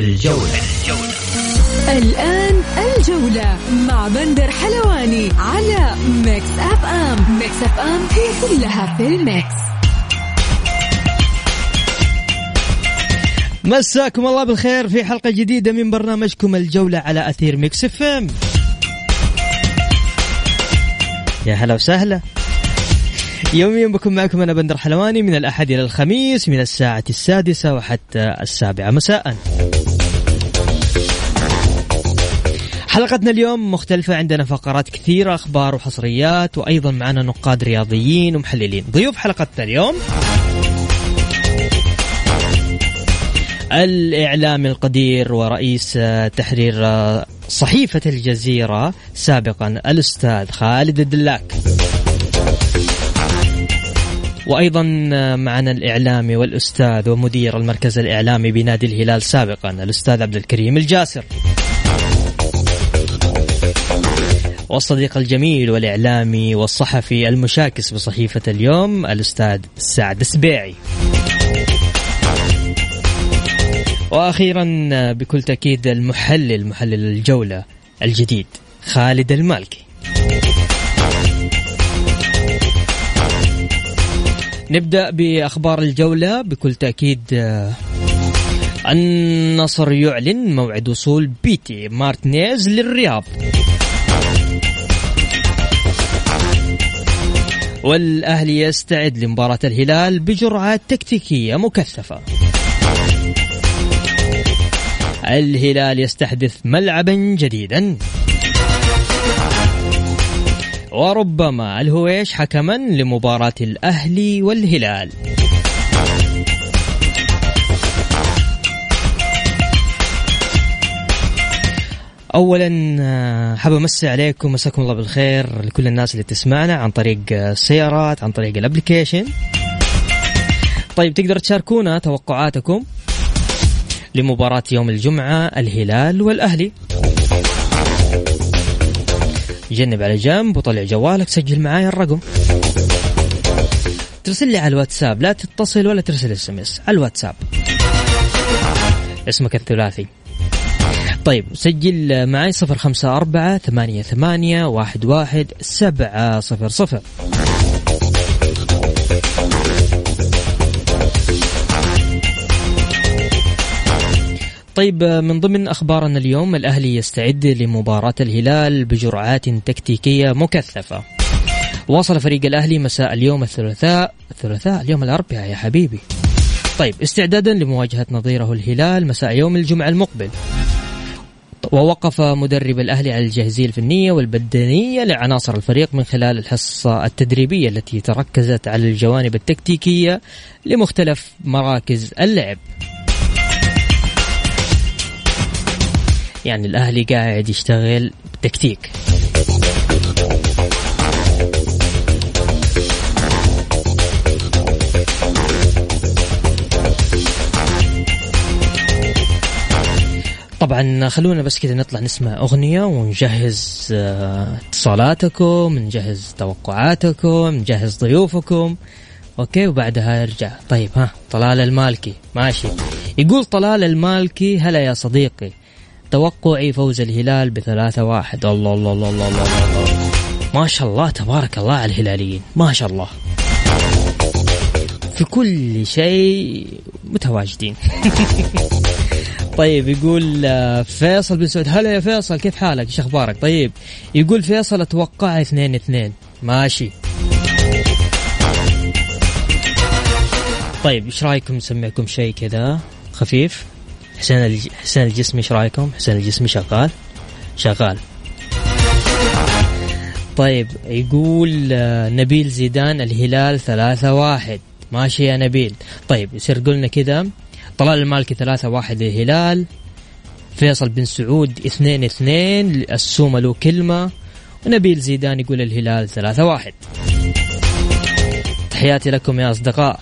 الجولة, الجولة. الآن الجولة مع بندر حلواني على Mix FM. Mix FM هي كلها في ال Mix. مساكم الله بالخير في حلقة جديدة من برنامجكم الجولة على أثير Mix FM. يا هلا وسهلا. يوميا بكون معكم أنا بندر حلواني من الأحد إلى الخميس من الساعة السادسة وحتى السابعة مساءً. حلقتنا اليوم مختلفة. عندنا فقرات كثيرة أخبار وحصريات وأيضا معنا نقاد رياضيين ومحللين. ضيوف حلقتنا اليوم الإعلامي القدير ورئيس تحرير صحيفة الجزيرة سابقا الأستاذ خالد الدلاك. وأيضا معنا الإعلامي والأستاذ ومدير المركز الإعلامي بنادي الهلال سابقا الأستاذ عبد الكريم الجاسر. والصديق الجميل والإعلامي والصحفي المشاكس بصحيفة اليوم الأستاذ سعد السبيعي. وأخيرا بكل تأكيد المحلل محلل الجولة الجديد خالد المالكي. نبدأ بأخبار الجولة. بكل تأكيد النصر يعلن موعد وصول بيتي مارتنيز للرياض. والأهلي يستعد لمباراة الهلال بجرعات تكتيكية مكثفة. الهلال يستحدث ملعبا جديدا. وربما الهويش حكما لمباراة الأهلي والهلال. اولا آه، حاب أمسي عليكم مساكم الله بالخير لكل الناس اللي تسمعنا عن طريق السيارات عن طريق الأبلكيشن. طيب تقدر تشاركونا توقعاتكم لمباراة يوم الجمعة الهلال والأهلي. جنب على جنب وطلع جوالك سجل معايا الرقم. ترسل لي على الواتساب لا تتصل ولا ترسل SMS على الواتساب. اسمك الثلاثي. طيب سجل معي صفر خمسة أربعة ثمانية ثمانية واحد واحد سبعة صفر صفر طيب من ضمن أخبارنا اليوم الأهلي يستعد لمباراة الهلال بجرعات تكتيكية مكثفة. واصل فريق الأهلي مساء اليوم الثلاثاء الثلاثاء اليوم الأربعاء يا حبيبي. طيب استعدادا لمواجهة نظيره الهلال مساء يوم الجمعة المقبل. ووقف مدرب الأهلي على الجاهزية الفنية والبدنية لعناصر الفريق من خلال الحصة التدريبية التي تركزت على الجوانب التكتيكية لمختلف مراكز اللعب. يعني الأهلي قاعد يشتغل بتكتيك طبعا خلونا بس كذا نطلع نسمع أغنية ونجهز آه، اتصالاتكم نجهز توقعاتكم نجهز ضيوفكم. Okay وبعدها ارجع. طيب ها طلال المالكي. ماشي. يقول طلال المالكي هلا يا صديقي. توقعي فوز الهلال بثلاثة واحد. الله الله الله الله الله, الله, الله. ما شاء الله تبارك الله على الهلاليين. ما شاء الله. في كل شيء متواجدين. طيب يقول آه، فيصل بن سعود. هلا يا فيصل كيف حالك؟ إيش أخبارك؟ طيب يقول فيصل أتوقع اثنين اثنين. ماشي. طيب إيش رأيكم نسمعكم شيء كذا؟ خفيف؟ حسين حسين الجسمي إيش رأيكم؟ حسين الجسمي شغال؟ شغال. طيب يقول آه، نبيل زيدان الهلال ثلاثة واحد. ماشي يا نبيل. طيب يصير قلنا كذا؟ طلال المالكي ثلاثة واحد للهلال فيصل بن سعود اثنين اثنين السومة له كلمة ونبيل زيدان يقول الهلال ثلاثة واحد. تحياتي لكم يا أصدقاء.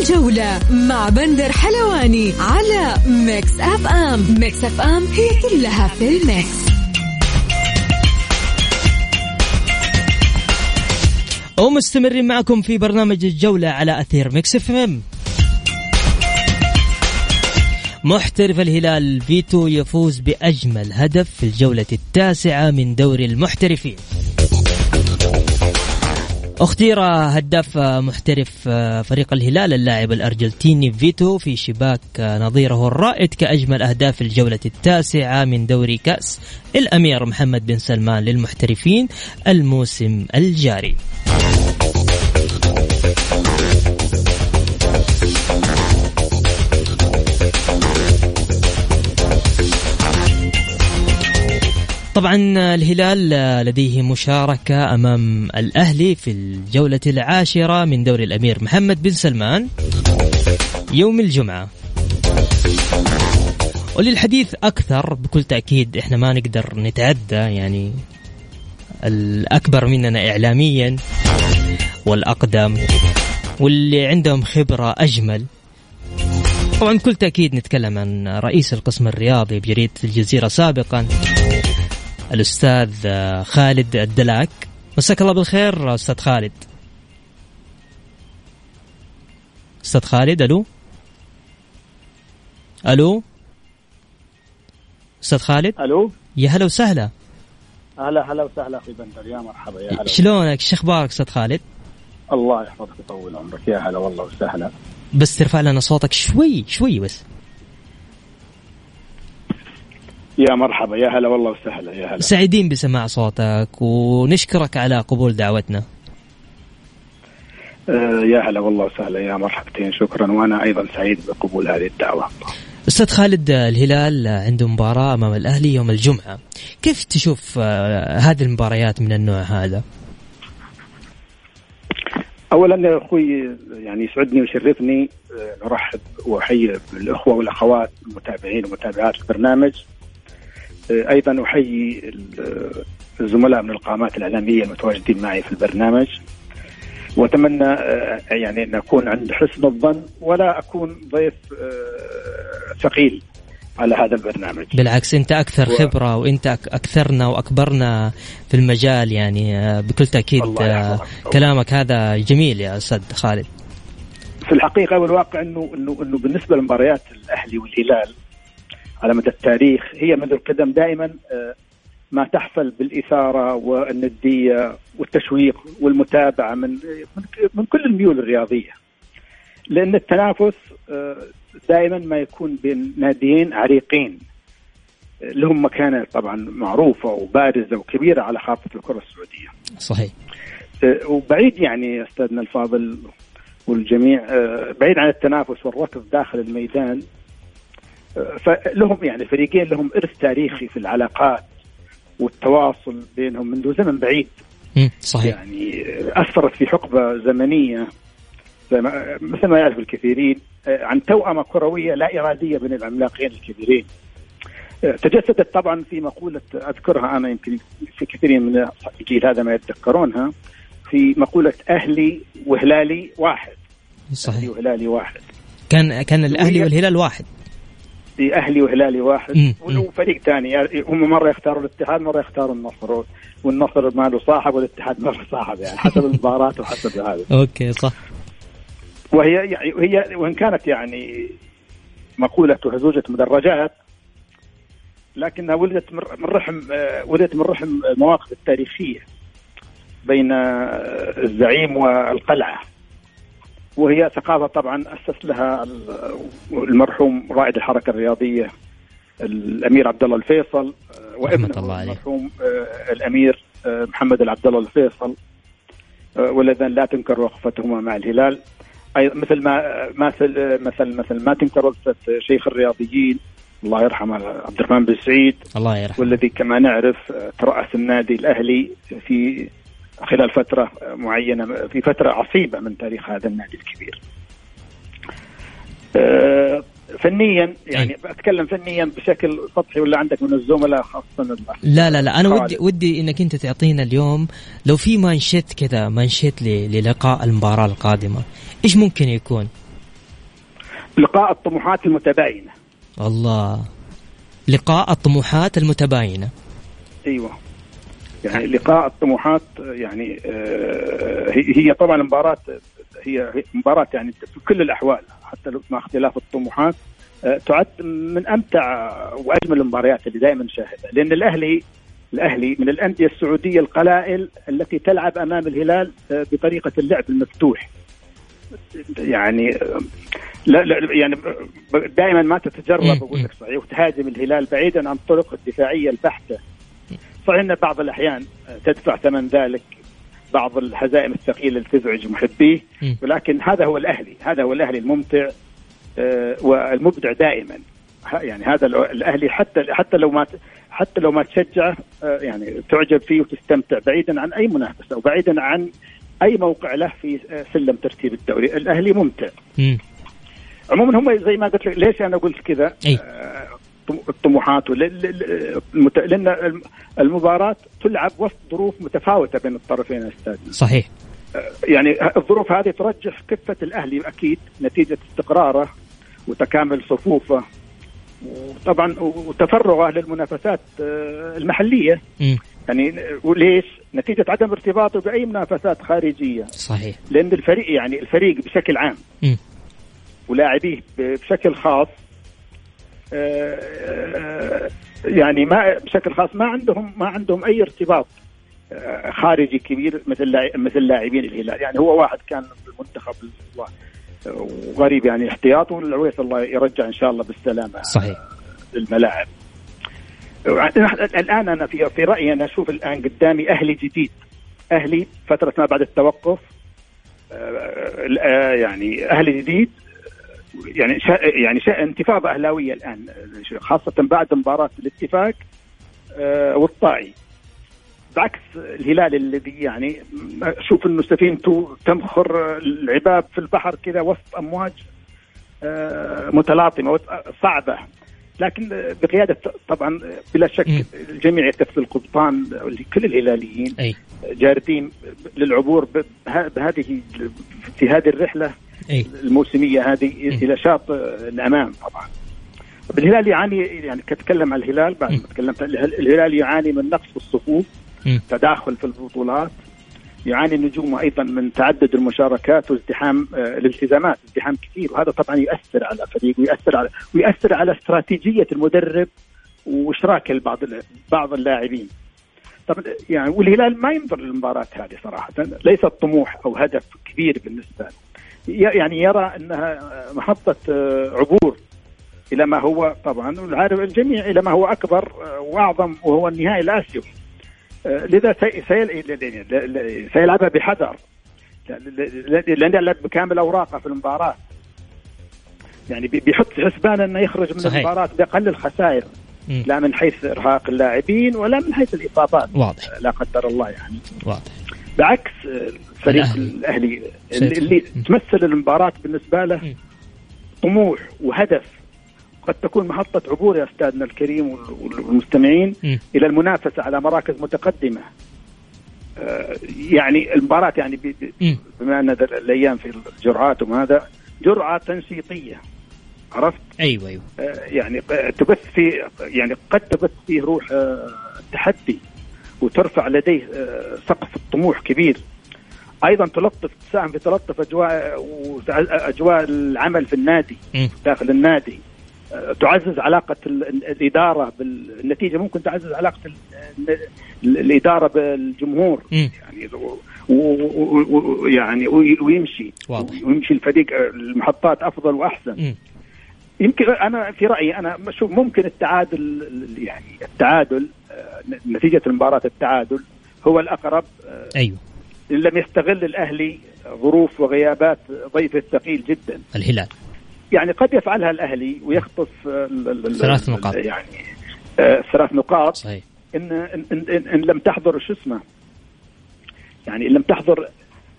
الجولة مع بندر حلواني على Mix FM. Mix FM هي كلها في ال Mix. ومستمرين معكم في برنامج الجولة على أثير Mix FM. محترف الهلال فيتو يفوز بأجمل هدف في الجولة التاسعة من دوري المحترفين اختير هداف محترف فريق الهلال اللاعب الأرجنتيني فيتو في شباك نظيره الرائد كأجمل أهداف الجولة التاسعة من دوري كأس الأمير محمد بن سلمان للمحترفين الموسم الجاري. طبعا الهلال لديه مشاركة أمام الأهلي في الجولة العاشرة من دوري الأمير محمد بن سلمان يوم الجمعة. وللحديث أكثر بكل تأكيد إحنا ما نقدر نتعدى يعني الأكبر مننا إعلاميا والأقدم واللي عندهم خبرة أجمل. طبعا بكل تأكيد نتكلم عن رئيس القسم الرياضي بجريدة الجزيرة سابقا. الأستاذ خالد الدلاك. مساك الله بالخير أستاذ خالد. أستاذ خالد ألو؟ ألو؟ أستاذ خالد؟ ألو؟ يا هلا وسهلا. هلا هلا وسهلا أخي بندر. يا مرحبا يا هلا شلونك؟ شو أخبارك أستاذ خالد؟ الله يحفظك ويطول عمرك. يا هلا والله وسهلا. بس ترفع لنا صوتك شوي شوي بس. يا مرحبا يا هلا والله وسهلا يا هلا. سعيدين بسماع صوتك ونشكرك على قبول دعوتنا. آه يا هلا والله وسهلا يا مرحبتين شكرا وأنا أيضا سعيد بقبول هذه الدعوة. أستاذ خالد الهلال عنده مباراة أمام الأهلي يوم الجمعة. كيف تشوف آه، هذه المباريات من النوع هذا؟ اولا يا أخوي يعني يسعدني ويشرفني آه، نرحب وأحيي بالاخوه والأخوات المتابعين ومتابعات البرنامج. أيضا أحيي الزملاء من القامات الإعلامية المتواجدين معي في البرنامج. وأتمنى آه، يعني أن أكون عند حسن الظن ولا أكون ضيف آه، ثقيل على هذا البرنامج. بالعكس أنت أكثر و... خبرة وأنت أكثرنا وأكبرنا في المجال يعني بكل تأكيد كلامك هذا جميل يا أستاذ خالد. في الحقيقة والواقع إنه إنه إنه بالنسبة لمباريات الأهلي والهلال على مدى التاريخ هي منذ القدم دائما آه، ما تحفل بالإثارة والندية والتشويق والمتابعة من من كل الميول الرياضية. لأن التنافس آه، دائما ما يكون بين ناديين عريقين آه، لهم مكانة طبعا معروفة وبارزة وكبيرة على خارطه الكرة السعودية. صحيح. وبعيد يعني أستاذنا الفاضل والجميع بعيد عن التنافس والركض داخل الميدان فلهم يعني فريقين لهم إرث تاريخي في العلاقات والتواصل بينهم منذ زمن بعيد. صحيح. يعني أثرت في حقبة زمنية زي ما مثل ما يعرف الكثيرين عن توأمة كروية لا إرادية بين العملاقين الكبيرين. تجسدت طبعا في مقولة أذكرها أنا يمكن في كثير من الجيل هذا ما يتذكرونها في مقولة أهلي وهلالي واحد. صحيح. أهلي وهلالي واحد. كان كان الأهلي والهلال واحد. أهلي وهلالي واحد. ولو فريق ثاني هم مرة يختاروا الاتحاد مرة يختاروا النصر. والنصر ما له صاحب والاتحاد ما له صاحب يعني حسب المباراة وحسب هذا. أوكي صح. وهي يعني وهي وإن كانت يعني مقولة هزوجة مدرجات لكنها ولدت من رحم ولدت من رحم المواقف التاريخية بين الزعيم والقلعة. وهي ثقافة طبعا أسس لها المرحوم رائد الحركة الرياضية الأمير عبد الله الفيصل وابنه الله المرحوم آه، الأمير آه، محمد العبد الله الفيصل آه، والذين لا تنكر وقفتهما مع الهلال. مثل ما مثل مثل مثل ما تنكر وقفة شيخ الرياضيين الله يرحمه عبد الرحمن بن سعيد الله يرحمه. والذي كما نعرف ترأس النادي الأهلي في خلال فترة معينة في فترة عصيبة من تاريخ هذا النادي الكبير. آه، فنيا يعني أتكلم فنيا بشكل سطحي ولا عندك من الزملاء خاصة لا لا لا أنا ودي ودي إنك أنت تعطينا اليوم لو في مانشيت كذا مانشيت للقاء المباراة القادمة إيش ممكن يكون؟ لقاء الطموحات المتباينة. الله. لقاء الطموحات المتباينة. أيوه. يعني لقاء الطموحات يعني آه، هي طبعا مباراة هي مباراة يعني في كل الأحوال حتى مع اختلاف الطموحات آه، تعد من أمتع وأجمل المباريات اللي دائما نشاهدها لأن الأهلي الأهلي من الأندية السعودية القلائل التي تلعب أمام الهلال آه، بطريقة اللعب المفتوح. يعني لا لا يعني دائما ما تتجرب أقول لك صحيح وتهاجم الهلال بعيدا عن الطرق الدفاعية البحتة. صحيح ان بعض الأحيان تدفع ثمن ذلك بعض الهزائم الثقيلة اللي تزعج محبيه ولكن هذا هو الأهلي هذا هو الأهلي الممتع آه، والمبدع دائما. يعني هذا الأهلي حتى حتى لو ما حتى لو ما تشجعه آه، يعني تعجب فيه وتستمتع بعيدا عن أي منافسة وبعيدا عن أي موقع له في آه، سلم ترتيب الدوري. الأهلي ممتع. عموما هم زي ما قلت لك ليش أنا قلت كذا؟ الطموحات لأن المباراة تلعب وسط ظروف متفاوتة بين الطرفين أستاذ صحيح يعني الظروف هذه ترجح كفة الأهلي أكيد نتيجة استقراره وتكامل صفوفه وطبعا وتفرغه للمنافسات آه، المحلية م. يعني وليش؟ نتيجة عدم ارتباطه بأي منافسات خارجية صحيح لأن الفريق يعني الفريق بشكل عام م. ولاعبيه بشكل خاص آه، آه، يعني ما بشكل خاص ما عندهم ما عندهم أي ارتباط آه، خارجي كبير مثل مثل لاعبين الهلال. يعني هو واحد كان بالمنتخب وغريب يعني احتياط والعويس الله يرجع إن شاء الله بالسلامة. صحيح. للملاعب. الآن أنا في في رأيي أنا أشوف الآن قدامي أهلي جديد. أهلي فترة ما بعد التوقف يعني أهلي جديد يعني شا يعني شا انتفاضة أهلاوية الآن خاصة بعد مباراة الاتفاق آه والطائي. بعكس الهلال الذي يعني أشوف إنه سفينته تمخر العباب في البحر كذا وسط أمواج آه متلاطمة صعبة. لكن بقيادة طبعا بلا شك الجميع يتفق القبطان كل الهلاليين. جاردين للعبور بهذه في هذه الرحلة. أي. الموسمية هذه إلى شاط الأمام طبعا. الهلال يعاني يعني كتكلم عن الهلال بعد ما تكلمت الهلال يعاني من نقص في الصفوف تداخل في البطولات يعاني النجوم أيضا من تعدد المشاركات وازدحام آه، الالتزامات ازدحام كثير وهذا طبعا يؤثر على الفريق ويؤثر على ويؤثر على استراتيجية المدرب وإشراك البعض بعض اللاعبين. طبعا يعني والهلال ما ينظر للمباراة هذه صراحة ليست طموح أو هدف كبير بالنسبة له. يعني يرى أنها محطة آه، عبور إلى ما هو طبعا عارف الجميع إلى ما هو أكبر آه، وأعظم وهو النهائي الآسيوي. آه، لذا سيلعبها بحذر. لأن يلعب بكامل أوراقه في المباراة. يعني بيحط حسبان أنه يخرج من صحيح. المباراة بأقل الخسائر. لا من حيث إرهاق اللاعبين ولا من حيث الإصابات. واضح. لا قدر الله يعني. واضح. بعكس فريق الأهلي, الأهلي اللي تمثل المباراة بالنسبة له طموح وهدف. قد تكون محطة عبور يا أستاذنا الكريم والمستمعين إلى المنافسة على مراكز متقدمة. آه، يعني المباراة يعني بما أن الأيام في الجرعات وهذا جرعة تنشيطية عرفت؟ أيوه أيوه. آه، يعني تبث في يعني قد تبث فيه روح التحدي آه، وترفع لديه سقف الطموح كبير. أيضا تلطف تساهم في تلطف أجواء أجواء العمل في النادي م. داخل النادي تعزز علاقة الإدارة بالنتيجه ممكن تعزز علاقة الإدارة بالجمهور م. يعني ويعني ويمشي واضح. ويمشي الفريق المحطات أفضل وأحسن م. يمكن أنا في رأيي أنا أشوف ممكن التعادل يعني التعادل نتيجة المباراة التعادل هو الأقرب آه، أيوه إن لم يستغل الاهلي ظروف وغيابات ضيفه الثقيل جدا. الهلال. يعني قد يفعلها الاهلي ويخطف ثلاث نقاط. يعني آه ثلاث نقاط. صحيح. إن, إن, إن, إن لم تحضر شو اسمه؟ يعني إن لم تحضر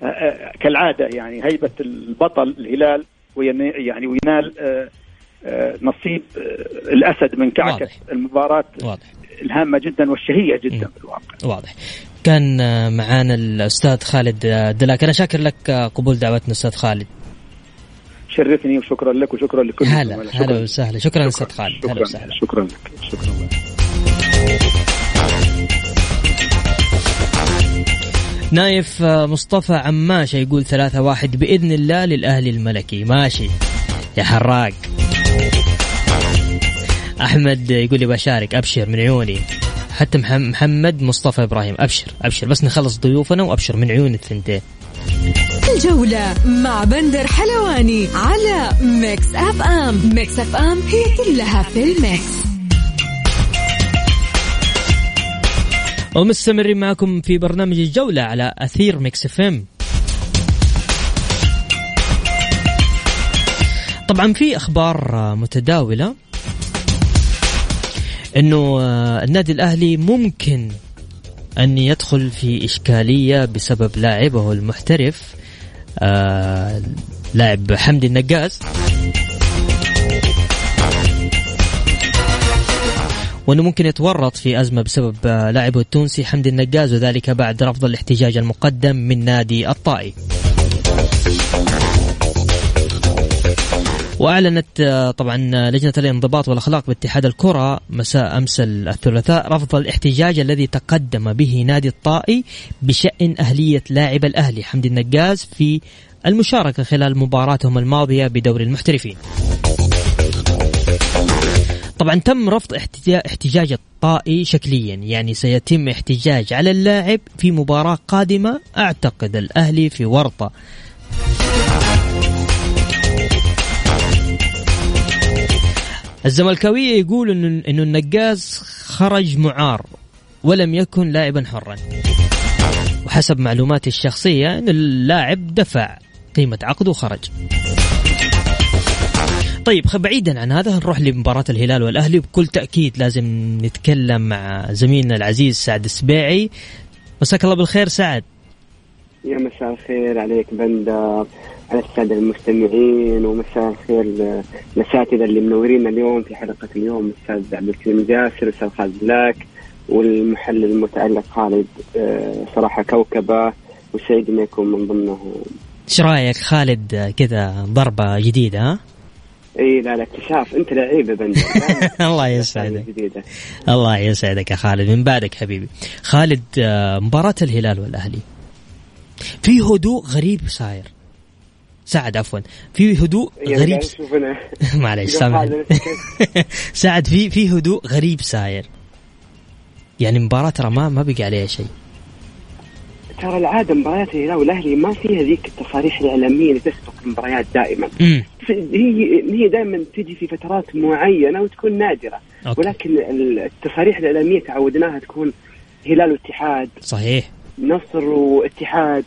آه آه كالعادة يعني هيبة البطل الهلال ويعني وينال نصيب الأسد من كعكة واضح. المباراة. واضح. الهامة جدا والشهية جدا. في الواقع واضح. كان معانا الأستاذ خالد دلاك. أنا شاكر لك قبول دعوتنا أستاذ خالد. شرفني وشكرا لك وشكرا لكل هلا. هلا. وسهلا. شكرا أستاذ خالد. هلا شكرا. وسهلا. شكرا لك. شكرا لك. نايف مصطفى عماشة يقول ثلاثة واحد بإذن الله للأهلي الملكي. ماشي. يا حراق. أحمد يقول لي بشارك أبشر من عيوني. حتى محم- محمد مصطفى إبراهيم أبشر أبشر. بس نخلص ضيوفنا وأبشر من عيون الثنتين. الجولة مع بندر حلواني على Mix FM Mix FM هي كلها في ال Mix. ومستمرين معكم في برنامج الجولة على أثير Mix FM طبعا في أخبار متداولة. أنه آه، النادي الأهلي ممكن أن يدخل في إشكالية بسبب لاعبه المحترف آه، لاعب حمدي النقاز وإنه ممكن يتورط في أزمة بسبب آه، لاعبه التونسي حمدي النقاز وذلك بعد رفض الاحتجاج المقدم من نادي الطائي. وأعلنت آه، طبعا آه، لجنة الانضباط والأخلاق باتحاد الكرة مساء أمس الثلاثاء رفض الاحتجاج الذي تقدم به نادي الطائي بشأن أهلية لاعب الأهلي حمدي النقاز في المشاركة خلال مباراتهم الماضية بدوري المحترفين. طبعا تم رفض احتجا- احتجاج الطائي شكليا يعني سيتم احتجاج على اللاعب في مباراة قادمة أعتقد الأهلي في ورطة الزملكاوية يقول إنه إنه النقاز خرج معار ولم يكن لاعبا حرا. وحسب معلوماتي الشخصية ان اللاعب دفع قيمة عقده وخرج. طيب بعيدا عن هذا نروح لمباراة الهلال والأهلي. بكل تأكيد لازم نتكلم مع زميلنا العزيز سعد السبيعي. مساك الله بالخير سعد. يا مساء الخير عليك بندر. على السادة المستمعين ومساء الخير للأساتذة اللي منورين اليوم في حلقة اليوم الأستاذ عبد الكريم جاسر الأستاذ خالد بلاك والمحلل المتألق خالد آه، صراحة كوكبة وسعيد إنه يكون من ضمنه. إيش رأيك خالد كذا ضربة جديدة؟ ها؟ إي لا لا اكتشاف. أنت لعيب يا بندر. الله يسعدك. الله يسعدك يا خالد. من بعدك حبيبي. خالد آه، مباراة الهلال والأهلي. في هدوء غريب صاير. سعد عفوا. في هدوء غريب. معليش سامحني؟ سعد في في هدوء غريب صاير يعني مباراة ترى ما ما بقي عليها شيء. ترى العادة مباريات الهلال والأهلي ما فيها ذيك التصاريح الإعلامية اللي تسبق المباريات دائما. امم هي هي دائما تجي في فترات معينة وتكون نادرة. أوكي. ولكن التصاريح الإعلامية تعودناها تكون هلال واتحاد. صحيح. نصر واتحاد.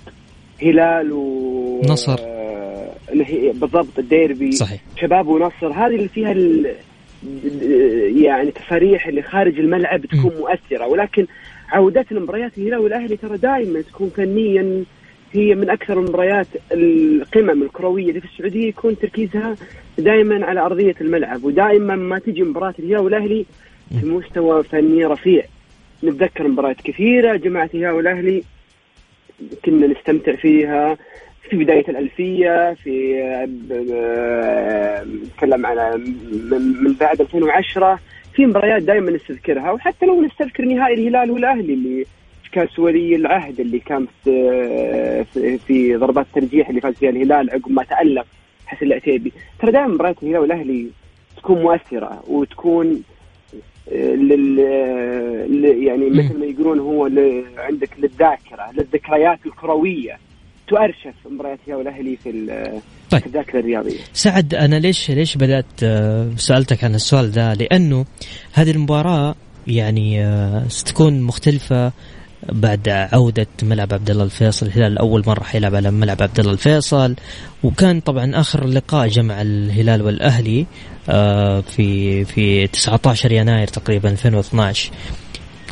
هلال و نصر. آه، هي- بالضبط الديربي صحيح. شباب ونصر. هذه اللي فيها ال... يعني تصاريح اللي خارج الملعب تكون مؤثرة. ولكن عودات المباريات الهلال والأهلي ترى دائما تكون فنيا هي من أكثر المباريات القمم الكروية اللي في السعودية يكون تركيزها دائما على أرضية الملعب. ودائما ما تجي مباراة الهلال والأهلي في مستوى فني رفيع. نتذكر مباريات كثيرة جماعة الهلال والأهلي كنا نستمتع فيها في بداية الألفية في آه، نتكلم على من بعد 2010 في مباريات دائما نستذكرها وحتى لو نستذكر نهائي الهلال والأهلي اللي كأس ولي العهد اللي كان في في- ضربات الترجيح اللي فاز فيها الهلال عقب ما تألق حسن العتيبي. ترى دائما مباريات الهلال والأهلي تكون مؤثرة وتكون لل يعني مثل ما يقولون هو ل- عندك للذاكرة للذكريات الكروية. تؤرشف مباريات الهلال والأهلي في طيب. الذاكره الرياضيه سعد أنا ليش ليش بدأت آه، سألتك عن السؤال ده لأنه هذه المباراة يعني آه، ستكون مختلفة بعد عودة ملعب عبد الله الفيصل. الهلال لأول مرة حيلعب على ملعب عبد الله الفيصل. وكان طبعا آخر لقاء جمع الهلال والأهلي آه، في في 19 يناير تقريبا 2012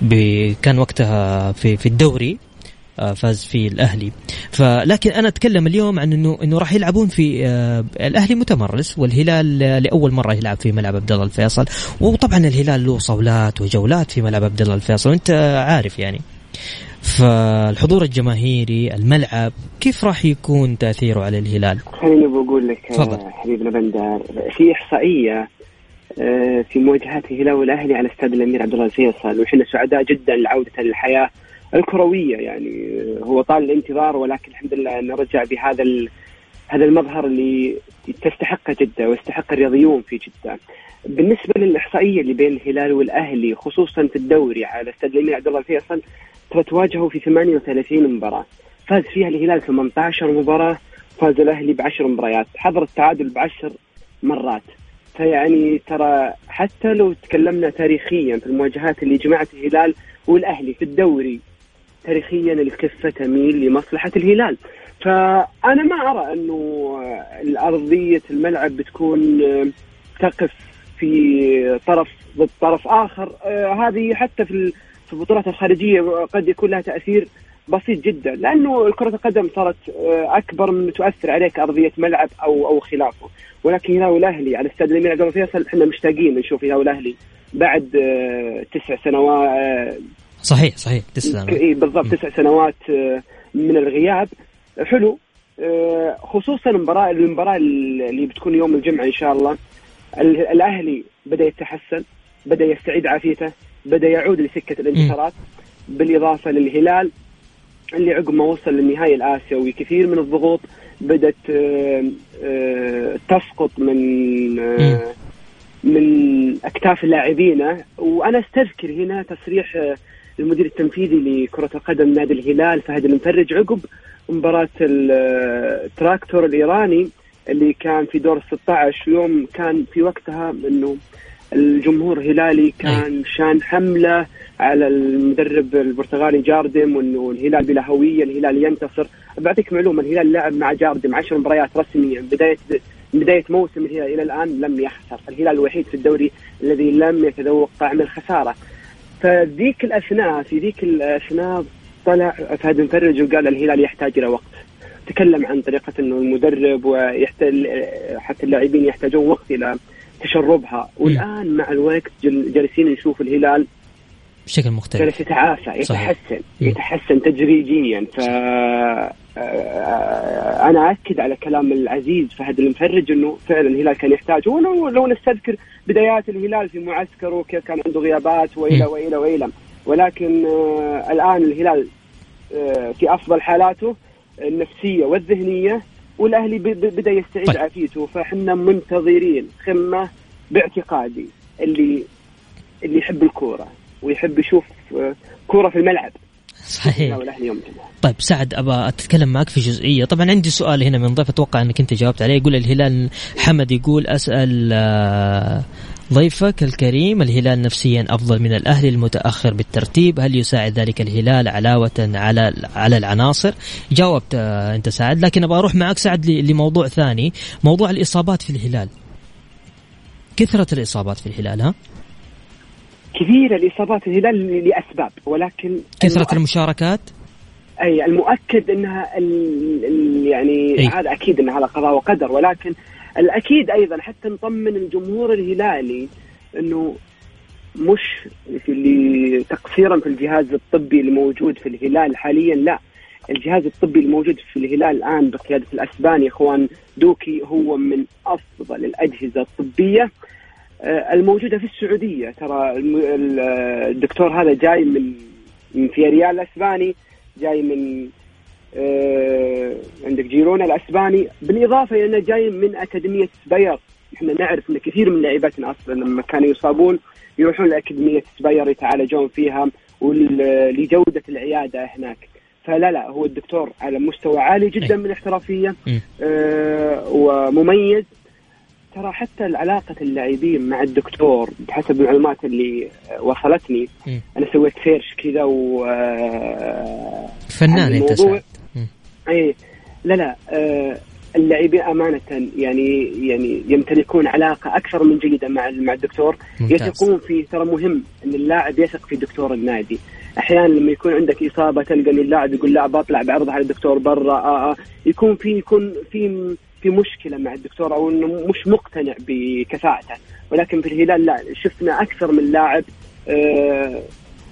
ب- كان وقتها في في الدوري آه، فاز فيه الأهلي. فلكن أنا أتكلم اليوم عن إنه إنه راح يلعبون في آه، الأهلي متمرس والهلال لأول مرة يلعب في ملعب عبد الله الفيصل. وطبعا الهلال له صولات وجولات في ملعب عبد الله الفيصل. وانت عارف يعني. فالحضور الجماهيري الملعب كيف راح يكون تأثيره على الهلال؟ خليني بقول لك فضل. حبيبنا بندر في إحصائية آه، في مواجهات الهلال والأهلي على استاد الأمير عبد الله الفيصل وحنا سعداء جدا لعودة للحياه الكروية يعني هو طال الانتظار ولكن الحمد لله انه رجع بهذا هذا المظهر اللي تستحقه جده ويستحق الرياضيون في جده. بالنسبة للإحصائية اللي بين الهلال والأهلي خصوصا في الدوري على استاد الأمير عبد الله الفيصل تواجهوا في 38 مباراة. فاز فيها الهلال 18 مباراة فاز الأهلي بعشر مباريات. حضر التعادل بعشر مرات. فيعني ترى حتى لو تكلمنا تاريخيا في المواجهات اللي جمعت الهلال والأهلي في الدوري تاريخيا الكفة تميل لمصلحة الهلال. فأنا ما أرى أنه الأرضية الملعب بتكون تقف في طرف ضد طرف آخر. آه، هذه حتى في في البطولات الخارجية قد يكون لها تأثير بسيط جدا لأنه كرة القدم صارت آه، أكبر من تؤثر عليك أرضية ملعب أو أو خلافه. ولكن الهلال والاهلي على استاد الامير عبد فيصل إحنا مشتاقين نشوف الهلال والاهلي بعد آه، تسع سنوات آه، صحيح صحيح تسع سنوات. اي بالضبط تسع سنوات من الغياب. حلو خصوصا المباراة المباراة اللي بتكون يوم الجمعة إن شاء الله الأهلي بدأ يتحسن بدأ يستعيد عافيته. بدأ يعود لسكة الانتصارات بالإضافة للهلال اللي عقب ما وصل للنهائي الآسيوي. كثير من الضغوط بدأت آه، آه، تسقط من آه، من أكتاف اللاعبين. وأنا أستذكر هنا تصريح المدير التنفيذي لكرة القدم نادي الهلال فهد المفرج عقب مباراة التراكتور الإيراني اللي كان في دور ال 16 يوم كان في وقتها إنه الجمهور الهلالي كان شان حملة على المدرب البرتغالي جاردم وانه الهلال بلا هوية الهلال ينتصر. بعطيك معلومة الهلال لعب مع جاردم 10 مباريات رسميا بدايه بداية موسم الهلال إلى الآن لم يخسر. الهلال الوحيد في الدوري الذي لم يتذوق طعم الخساره فذيك الاثناء في ذيك الأثناء طلع فهد مفرج وقال الهلال يحتاج إلى وقت. تكلم عن طريقة إنه المدرب ويحتاج حتى اللاعبين يحتاجون وقت إلى تشربها. والآن مع الوقت جالسين نشوف الهلال بشكل مختلف. جالس يتعافى يتحسن يتحسن تدريجيا. ف آه، أنا أكد على كلام العزيز فهد المفرج إنه فعلا الهلال كان يحتاج ولو لو نستذكر بدايات الهلال في معسكره كيف كان عنده غيابات وإلى وإلى وإلى. ولكن آه الآن الهلال آه في أفضل حالاته النفسية والذهنية والأهلي بدا يستعيد طيب. عافيته فإحنا منتظرين خمة باعتقادي اللي اللي يحب الكورة ويحب يشوف آه، كورة في الملعب. صحيح. طيب سعد ابى أتكلم معك في جزئية. طبعا عندي سؤال هنا من ضيف أتوقع أنك أنت جاوبت عليه. يقول الهلال حمد يقول أسأل آه، ضيفك الكريم الهلال نفسيا أفضل من الأهلي المتأخر بالترتيب. هل يساعد ذلك الهلال علاوة على على العناصر؟ جاوبت آه، أنت سعد لكن أبغى أروح معك سعد لموضوع ثاني. موضوع الإصابات في الهلال. كثرة الإصابات في الهلال ها؟ كثيرة الإصابات الهلال لأسباب ولكن كثرة المشاركات؟ أي المؤكد إنها ال يعني أي. هذا أكيد إنها على قضاء وقدر ولكن الأكيد أيضا حتى نطمن الجمهور الهلالي إنه مش في اللي تقصيرا في الجهاز الطبي الموجود في الهلال حاليا لا. الجهاز الطبي الموجود في الهلال الآن بقيادة الاسباني إخوان دوكي هو من أفضل الأجهزة الطبية. آه، الموجودة في السعودية. ترى الدكتور هذا جاي من من فياريال الأسباني جاي من عندك جيرونا الأسباني. بالإضافة إلى أنه جاي من أكاديمية أسباير. إحنا نعرف إن كثير من لاعبينا أصلا لما كانوا يصابون يروحون لأكاديمية أسباير يتعالجون فيها لجودة العيادة هناك. فلا لا هو الدكتور على مستوى عالي جدا من الاحترافيه آه ومميز. ترى حتى علاقة اللاعبين مع الدكتور بحسب المعلومات اللي وصلتني م. أنا سويت search كذا و آه، فنان أنت سعد. اي لا لا آه اللاعبين أمانة يعني يعني يمتلكون علاقة أكثر من جيدة مع مع الدكتور. يثقون فيه ترى مهم إن اللاعب يثق في دكتور النادي. أحيانا لما يكون عندك إصابة تلقى انه اللاعب يقول لا بطلع بعرضها على الدكتور برا آه آه. يكون في يكون في في مشكلة مع الدكتور أو إنه مش مقتنع بكفاءته. ولكن في الهلال لا شفنا أكثر من لاعب آه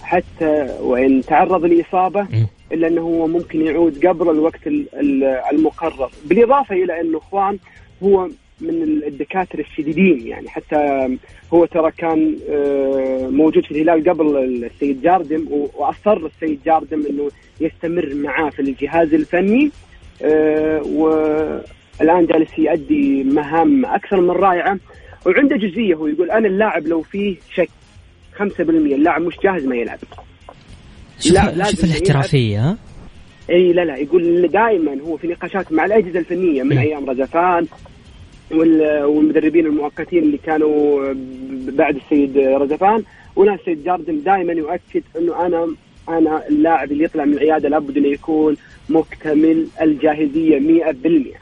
حتى وإن تعرض لإصابة إلا أنه هو ممكن يعود قبل الوقت ال- ال- المقرر. بالإضافة إلى انه إخوان هو من الدكاترة الشديدين يعني حتى هو ترى كان آه، موجود في الهلال قبل السيد جاردم وأصر السيد جاردم إنه يستمر معاه في الجهاز الفني آه، والآن جالس يؤدي مهام أكثر من رائعة. وعنده جزئية هو يقول أنا اللاعب لو فيه شك 5% اللاعب مش جاهز ما يلعب. شوف, لا، شوف الاحترافية ها؟ إي لا لا يقول دائما هو في نقاشات مع الأجهزة الفنية من م. أيام رزفان وال- والمدربين المؤقتين اللي كانوا بعد السيد رزفان وناس السيد جاردن دائما يؤكد إنه أنا أنا اللاعب اللي يطلع من العيادة لابد إنه يكون مكتمل الجاهزية 100%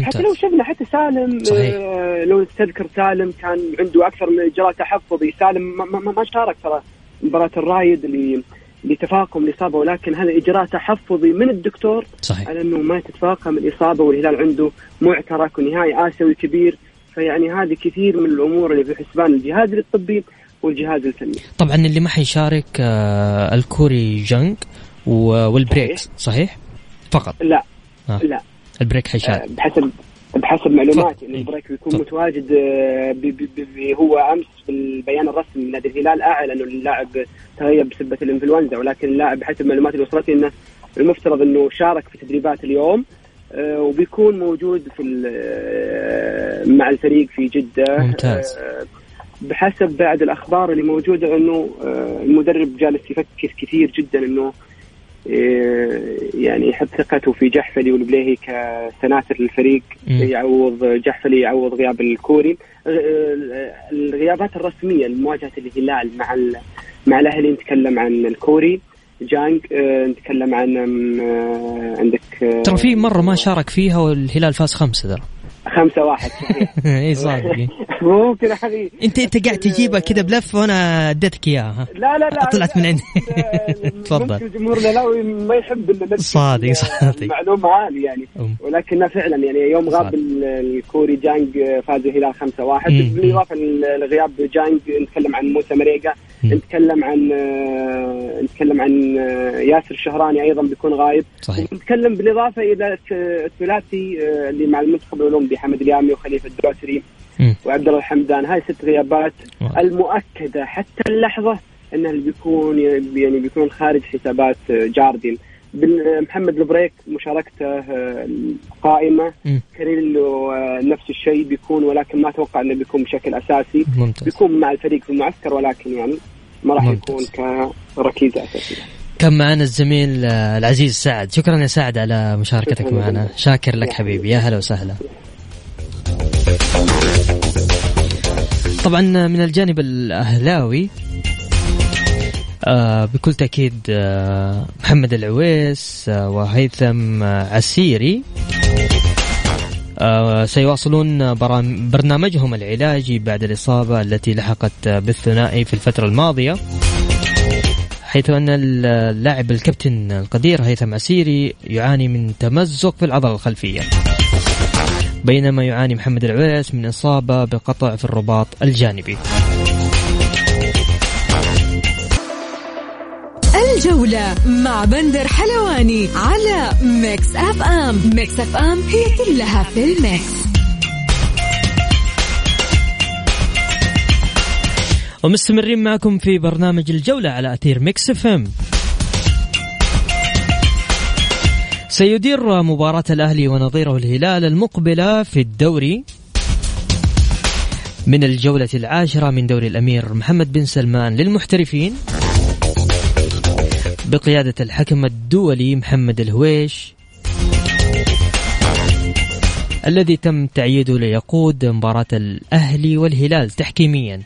حتى لو ممتاز شفنا حتى سالم صحيح. آه لو تذكر سالم كان عنده أكثر من إجراء تحفظي. سالم ما, ما, ما شارك ترى مباراة الرايد اللي لتفاقم الإصابة ولكن هذا إجراء تحفظي من الدكتور صحيح. على أنه ما تتفاقم الإصابة والهلال عنده معترك ونهائي آسيوي كبير. فيعني هذه كثير من الأمور اللي في حسبان الجهاز الطبي والجهاز الفني. طبعا اللي ما حيشارك آه الكوري جانج والبريك صحيح؟ فقط؟ لا. آه. لا. البريك آه، حيشارك بحسب بحسب معلوماتي. إن البريك بيكون. متواجد آه، ب- ب- ب- هو أمس في البيان الرسمي نادي الهلال اعلن انه اللاعب تغيب بسبة الإنفلونزا ولكن اللاعب بحسب المعلومات اللي وصلتني إنه المفترض إنه شارك في تدريبات اليوم آه، وبيكون موجود في آه، مع الفريق في جدة ممتاز. آه، بحسب بعد الأخبار اللي موجودة إنه آه، المدرب جالس يفكر كثير جدا إنه آه، يعني يحط ثقته في جحفلي والبليهي كسناتر للفريق. يعوض جحفلي يعوض غياب الكوري. آه، الغيابات الرسمية لمواجهة الهلال مع مع الأهلي نتكلم عن الكوري. جانج آه، نتكلم عن آه، عندك ترى في مرة ما شارك فيها والهلال فاز خمسة ترى. خمسة واحد صحيح اي صادق ممكن هذه انت أنت قاعد تجيبها كذا بلف وأنا أديتك إياها لا لا لا طلعت من عندي. تفضل. ممكن الجمهور الاهلاوي ما يحب نذكر صادق، صادق. المعلومه هذه يعني. ولكنها فعلا يعني يوم غاب الكوري جانج فاز الهلال 5 1 مم. بالإضافة لغياب جانج نتكلم عن موسى ماريقا مم. نتكلم عن آه، نتكلم عن آه، ياسر الشهراني أيضا بيكون غايب صحيح نتكلم بالإضافة إلى الثلاثي آه، اللي مع المنتخب الأولمبي حمد اليامي وخليفة الدوسري. وعبد الله الحمدان هاي ست غيابات wow. المؤكدة حتى اللحظة انه اللي بيكون يعني بيكون خارج حسابات جاردين محمد البريك مشاركته آه، قائمة مم. كاريلو آه، نفس الشيء بيكون ولكن ما أتوقع إنه بيكون بشكل أساسي ممتاز بيكون مع الفريق في المعسكر ولكن يعني ما راح يكون. كركيزه اساسيه كان معنا الزميل آه، العزيز سعد شكرا يا سعد على مشاركتك معنا. شاكر لك حبيبي يا هلا وسهلا طبعا من الجانب الأهلاوي آه بكل تأكيد آه محمد العويس آه وهيثم آه عسيري. آه سيواصلون برنامجهم العلاجي بعد الإصابة التي لحقت بالثنائي في الفترة الماضية حيث أن اللاعب الكابتن القدير هيثم عسيري يعاني من تمزق في العضلة الخلفية. بينما يعاني محمد العويس من إصابة بقطع في الرباط الجانبي. الجولة مع بندر حلواني على Mix FM. Mix FM هي كلها في ال mix. ومستمرين معكم في برنامج الجولة على أثير Mix FM. سيدير مباراة الأهلي ونظيره الهلال المقبلة في الدوري من الجولة العاشرة من دوري الأمير محمد بن سلمان للمحترفين بقيادة الحكم الدولي محمد الهويش الذي تم تعييده ليقود مباراة الأهلي والهلال تحكيميا.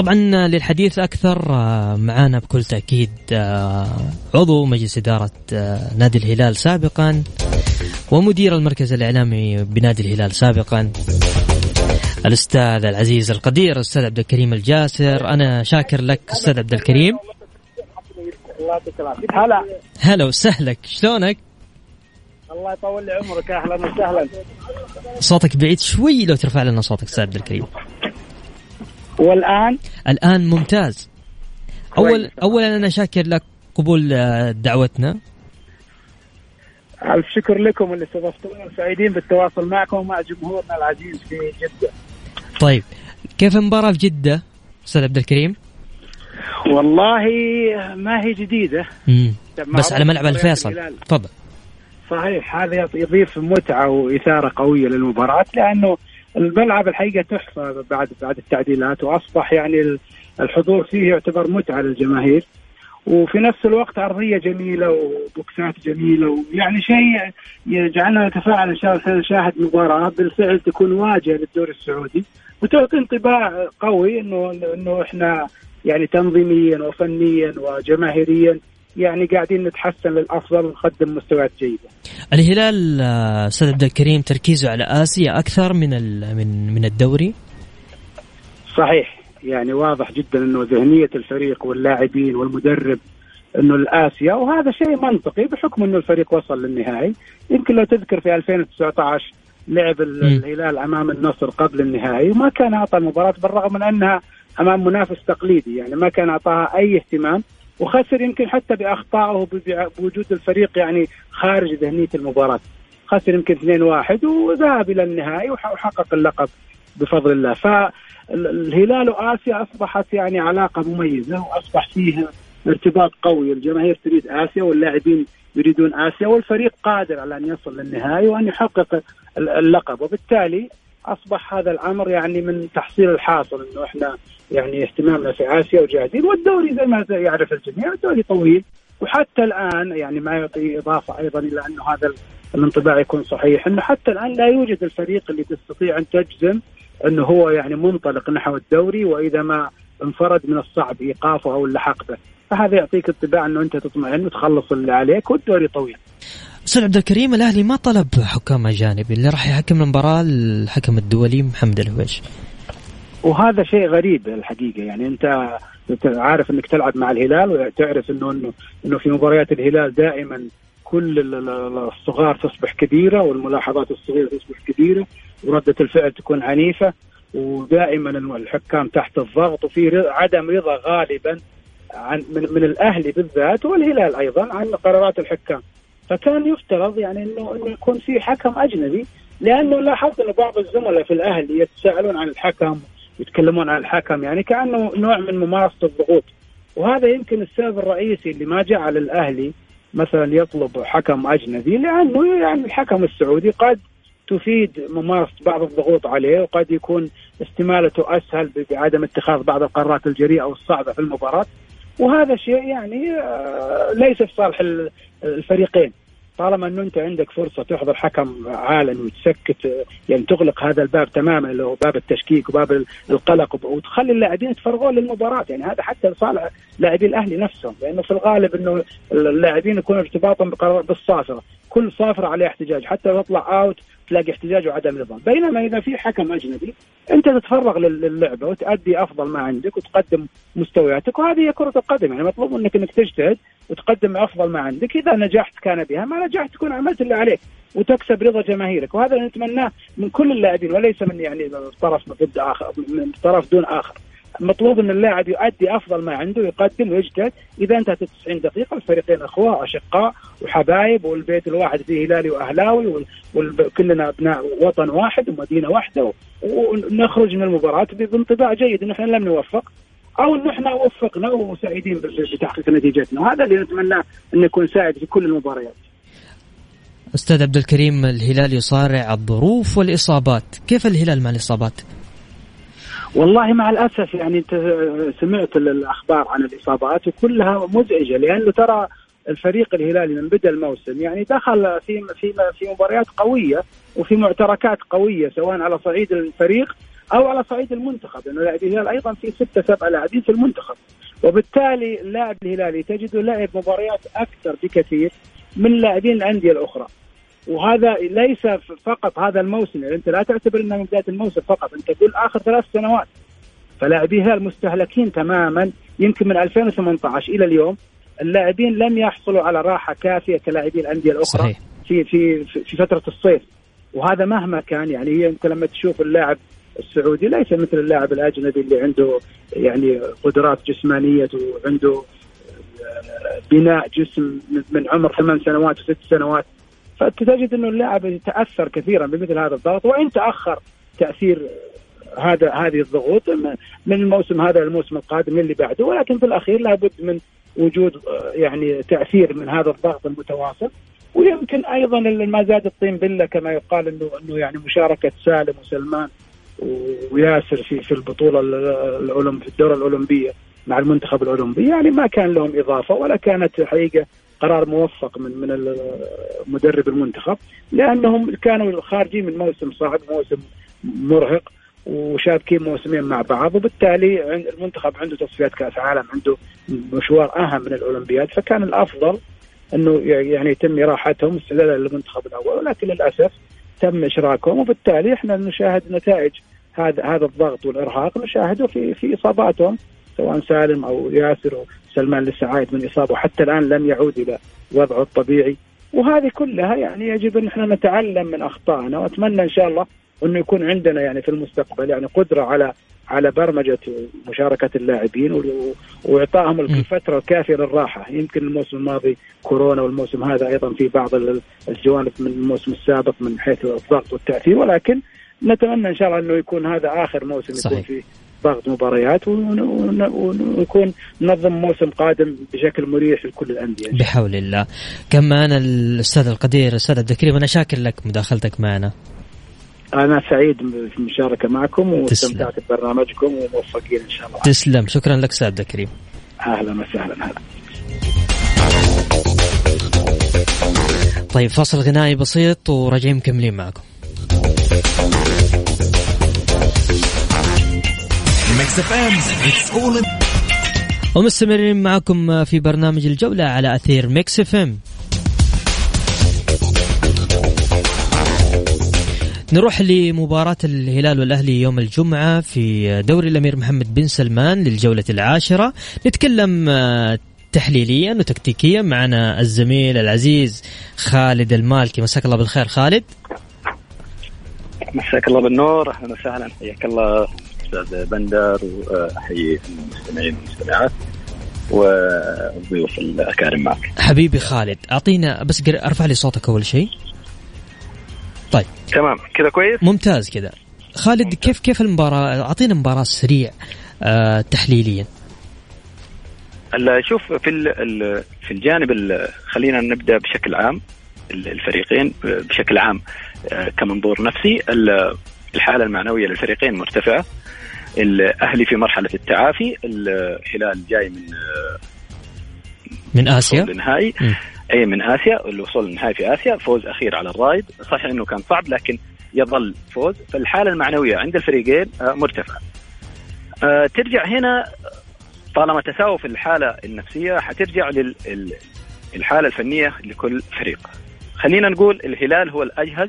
طبعا للحديث أكثر آه، معانا بكل تأكيد آه، عضو مجلس إدارة آه، نادي الهلال سابقا ومدير المركز الإعلامي بنادي الهلال سابقا. الأستاذ العزيز القدير الأستاذ عبد الكريم الجاسر. أنا شاكر لك أستاذ عبد الكريم. هلا. هلا وسهلك. شلونك؟ الله يطول لي عمرك أهلا وسهلا. صوتك بعيد شوي لو ترفع لنا صوتك أستاذ عبد الكريم. والآن؟ الآن ممتاز. أول كويس. أولا أنا شاكر لك قبول آه، دعوتنا. ألف شكر لكم اللي استضفتونا سعيدين بالتواصل معكم ومع جمهورنا العزيز في جدة. طيب كيف المباراة في جدة أستاذ عبد الكريم؟ والله ما هي جديدة. مم. بس على ملعب مباريات الفيصل. تفضل. صحيح هذا يضيف متعة وإثارة قوية للمباراة لأنه الملعب الحقيقة تحفة بعد بعد التعديلات وأصبح يعني الحضور فيه يعتبر متعة للجماهير. وفي نفس الوقت ارضيه جميلة وبوكسات جميلة ويعني شيء يجعلنا نتفاعل إن شاء الله نشاهد مباراة بالفعل تكون واجهة للدوري السعودي. وتعطي انطباع قوي انه إنه إحنا يعني تنظيميا وفنيا وجماهيريا يعني قاعدين نتحسن للأفضل ونقدم مستويات جيدة. الهلال آه، أستاذ عبد الكريم تركيزه على آسيا أكثر من من من الدوري صحيح يعني واضح جدا إنه ذهنية الفريق واللاعبين والمدرب إنه الاسيا وهذا شيء منطقي بحكم إنه الفريق وصل للنهائي يمكن لو تذكر في 2019 لعب. الهلال أمام النصر قبل النهائي وما كان أعطى المباراة بالرغم من أنها أمام منافس تقليدي يعني ما كان أعطاها أي اهتمام وخسر يمكن حتى بأخطائه بوجود الفريق يعني خارج ذهنية المباراة. خسر يمكن 2-1 وذهب إلى النهائي وح- وحقق اللقب بفضل الله. فالهلال وآسيا أصبحت يعني علاقة مميزة وأصبح فيه ارتباط قوي. الجماهير تريد آسيا واللاعبين يريدون آسيا والفريق قادر على أن يصل للنهائي وأن يحقق ال- اللقب. وبالتالي أصبح هذا الأمر يعني من تحصيل الحاصل إنه إحنا يعني اهتمامنا في آسيا وجاهدين والدوري زي ما يعرف الجميع الدوري طويل. وحتى الآن يعني ما يعطي إضافة أيضا إلى إنه هذا الانطباع يكون صحيح إنه حتى الآن لا يوجد الفريق اللي تستطيع أن تجزم إنه هو يعني منطلق نحو الدوري وإذا ما انفرد من الصعب إيقافه أو اللحاق به. فهذا يعطيك انطباع إنه أنت تطمئن وتخلص اللي عليك والدوري طويل. أستاذ عبد الكريم الأهلي ما طلب حكام أجانب اللي راح يحكم المباراة الحكم الدولي محمد الهويش. وهذا شيء غريب الحقيقة. يعني أنت عارف إنك تلعب مع الهلال وتعرف إنه إنه إنه في مباريات الهلال دائما كل ال- ال- الصغار تصبح كبيرة والملاحظات الصغيرة تصبح كبيرة وردة الفعل تكون عنيفة ودائما الحكام تحت الضغط وفي عدم رضا غالبا عن من, من الأهلي بالذات والهلال أيضا عن قرارات الحكام. فكان يفترض يعني إنه إنه يكون في حكم أجنبي لأنه لاحظت إنه بعض الزملاء في الاهلي يتساءلون عن الحكم يتكلمون عن الحكم يعني كأنه نوع من ممارسة الضغوط. وهذا يمكن السبب الرئيسي اللي ما جعل الاهلي مثلا يطلب حكم أجنبي لأنه يعني الحكم السعودي قد تفيد ممارسة بعض الضغوط عليه وقد يكون استمالته أسهل بعدم اتخاذ بعض القرارات الجريئة والصعبه في المباراة. وهذا شيء يعني آه، ليس في صالح ال- الفريقين. طالما أنه أنت عندك فرصة تحضر حكم عالمي وتسكت يعني تغلق هذا الباب تماما اللي هو باب التشكيك وباب ال- القلق وتخلي اللاعبين يتفرغون للمباراة يعني هذا حتى لصالح لاعبي الأهلي نفسهم لأنه في الغالب إنه اللاعبين يكون ارتباطهم بالصافرة كل صافرة عليه احتجاج حتى لو تطلع اوت تلاقي احتجاج وعدم نظام بينما إذا في حكم أجنبي أنت تتفرغ لل- للعبة وتؤدي أفضل ما عندك وتقدم مستوياتك وهذه هي كرة القدم. يعني مطلوب منك إنك تجتهد وتقدم أفضل ما عندك. إذا نجحت كان بها ما نجحت تكون عملت اللي عليك وتكسب رضا جماهيرك. وهذا نتمناه من كل اللاعبين وليس من يعني طرف ضد آخر من طرف دون آخر. مطلوب إن اللاعب يؤدي أفضل ما عنده يقدم ويجتهد. إذا انتهت 90 دقيقة الفريقين أخوة واشقاء وحبايب والبيت الواحد فيه هلالي وأهلاوي وكلنا أبناء وطن واحد ومدينة واحدة ونخرج من المباراة بانطباع جيد. ان إحنا لم نوفق أو ان إحنا وفقنا وسعيدين بتحقيق نتيجتنا. وهذا اللي نتمناه انه يكون سائد في كل المباريات. أستاذ عبد الكريم الهلال يصارع الظروف والإصابات. كيف الهلال مع الإصابات؟ والله مع الأسف يعني أنت سمعت ال- الأخبار عن الإصابات وكلها مزعجة لأنه ترى الفريق الهلالي من بدا الموسم يعني دخل في في في مباريات قوية وفي معتركات قوية سواء على صعيد الفريق أو على صعيد المنتخب لأنه لاعبي الهلال أيضا في ستة سبعة لاعبين في المنتخب. وبالتالي اللاعب الهلالي تجده لعب مباريات أكثر بكثير من لاعبين الأندية الأخرى. وهذا ليس فقط هذا الموسم يعني انت لا تعتبر انه من بداية الموسم فقط انت تقول آخر ثلاث سنوات. فلاعبي الهلال مستهلكين تماما يمكن من 2018 إلى اليوم اللاعبين لم يحصلوا على راحة كافية كلاعبي الأندية الأخرى صحيح. في في في فترة الصيف. وهذا مهما كان يعني هي انت لما تشوف اللاعب السعودي ليس مثل اللاعب الأجنبي اللي عنده يعني قدرات جسمانية وعنده بناء جسم من عمر ثمان سنوات وست سنوات. فتجد إنه اللاعب يتأثر كثيرا بمثل هذا الضغط وإن تأخر تأثير هذا هذه الضغوط من الموسم هذا للموسم القادم اللي بعده ولكن في الأخير لابد من وجود يعني تأثير من هذا الضغط المتواصل. ويمكن أيضا ما زاد الطين بلة كما يقال إنه إنه يعني مشاركة سالم وسلمان وياسر في في البطولة الاولمب في الدورة الأولمبية مع المنتخب الأولمبي يعني ما كان لهم إضافة ولا كانت حقيقة قرار موفق من من مدرب المنتخب لأنهم كانوا خارجين من موسم صعب موسم مرهق وشابكين موسمين مع بعض وبالتالي المنتخب عنده تصفيات كأس عالم عنده مشوار أهم من الأولمبياد فكان الأفضل إنه يعني يتم اراحتهم استعدادا للمنتخب الأول ولكن للأسف تم إشراكهم وبالتالي إحنا نشاهد نتائج هذا هذا الضغط والإرهاق نشاهده في في إصاباتهم سواء سالم أو ياسر أو سلمان لسه عايد من إصابة وحتى الآن لم يعود إلى وضعه الطبيعي. وهذه كلها يعني يجب أن إحنا نتعلم من أخطائنا وأتمنى إن شاء الله أنه يكون عندنا يعني في المستقبل يعني قدرة على على برمجة مشاركة اللاعبين وإعطائهم الفترة الكافية للراحة، يمكن الموسم الماضي كورونا والموسم هذا أيضا في بعض الجوانب من الموسم السابق من حيث الضغط والتأثير ولكن نتمنى إن شاء الله أنه يكون هذا آخر موسم صحيح. يكون فيه ضغط مباريات ونكون ننظم موسم قادم بشكل مريح لكل الأندية. بحول الله. كم معنا الأستاذ القدير الأستاذ عبد الكريم أنا شاكر لك مداخلتك معنا. أنا سعيد في المشاركة معكم واستمتعت ببرنامجكم وموفقين إن شاء الله. تسلم. شكرا لك أستاذ عبد الكريم. أهلا وسهلا. هلا طيب فاصل غنائي بسيط وراجعين مكملين معكم. ومستمرين معكم في برنامج الجولة على أثير Mix FM نروح لمباراة الهلال والأهلي يوم الجمعة في دوري الأمير محمد بن سلمان للجولة العاشرة. نتكلم آه، تحليليا وتكتيكيا معنا الزميل العزيز خالد المالكي. مساك الله بالخير خالد. مساك الله بالنور. أهلا وسهلا. حياك الله. أستاذ بندر وأحيي المستمعين والمستمعات والضيوف الأكارم معك. حبيبي خالد أعطينا بس أرفع لي صوتك أول شيء. طيب. تمام كذا كويس؟ ممتاز كذا. خالد ممتاز. كيف كيف المباراة؟ أعطينا مباراة سريع آه تحليليا. شوف في في الجانب خلينا نبدأ بشكل عام الفريقين بشكل عام آه، كمنظور نفسي الحالة المعنوية للفريقين مرتفعة. الأهلي في مرحلة التعافي الهلال جاي من من آسيا؟ النهائي أي من آسيا الوصول للنهائي في آسيا. فوز أخير على الرايد. صحيح إنه كان صعب لكن يظل فوز. فالحالة المعنوية عند الفريقين آه، مرتفعة. آه، ترجع هنا طالما تساووا في الحالة النفسية حترجع للحاله الفنية لكل فريق. خلينا نقول الهلال هو الأجهز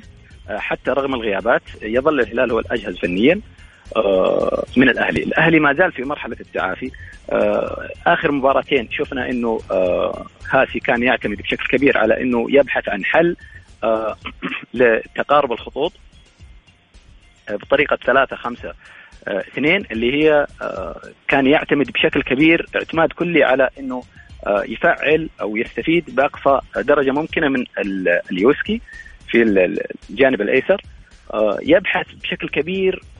آه، حتى رغم الغيابات يظل الهلال هو الأجهز فنيا. من الأهلي، الأهلي ما زال في مرحلة التعافي. آه، آخر مباراتين شفنا إنه هاسي كان يعتمد بشكل كبير على إنه يبحث عن حل لتقارب الخطوط بطريقة ثلاثة خمسة اثنين اللي هي كان يعتمد بشكل كبير اعتماد كلي على إنه يفعل أو يستفيد بأقصى درجة ممكنة من اليوسكي في الجانب الأيسر. آه، يبحث بشكل كبير آه،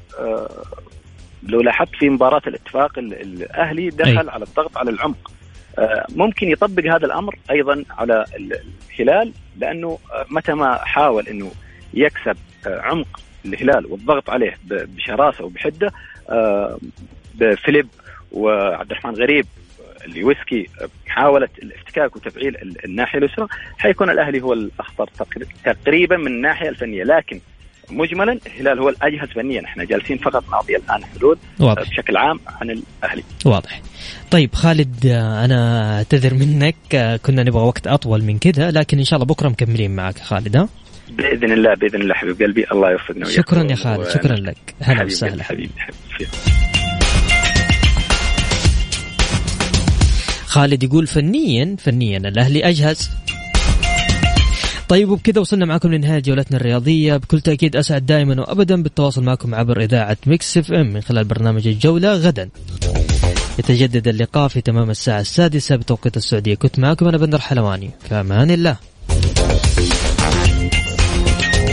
لو لاحظت في مباراة الاتفاق الأهلي دخل أي. على الضغط على العمق آه، ممكن يطبق هذا الأمر أيضا على الهلال لأنه متى ما حاول أنه يكسب عمق الهلال والضغط عليه بشراسة وبحدة بفيليب وعبد الرحمن غريب اليوسكي محاولة الافتكاك وتفعيل الناحية اليسرى حيكون الأهلي هو الأخطر تقريبا من الناحية الفنية لكن مجملا الهلال هو الأجهز فنيا. إحنا جالسين فقط نعطي الآن حلول واضح. بشكل عام عن الأهلي. واضح. طيب خالد آه، أنا أعتذر منك آه، كنا نبغى وقت أطول من كذا لكن إن شاء الله بكرة مكملين معك خالد ها؟ بإذن الله بإذن الله حبيب قلبي. الله يوفقنا وياكم. شكرا يا خالد شكرا لك. هلا وسهلا. حبيبي حبيبي خالد يقول فنيا فنيا الأهلي أجهز. طيب وبكذا وصلنا معكم لنهاية جولتنا الرياضية. بكل تأكيد أسعد دائما وأبدا بالتواصل معكم عبر إذاعة Mix FM من خلال برنامج الجولة غدا. يتجدد اللقاء في تمام الساعة السادسة بتوقيت السعودية. كنت معكم أنا بندر حلواني. في أمان الله.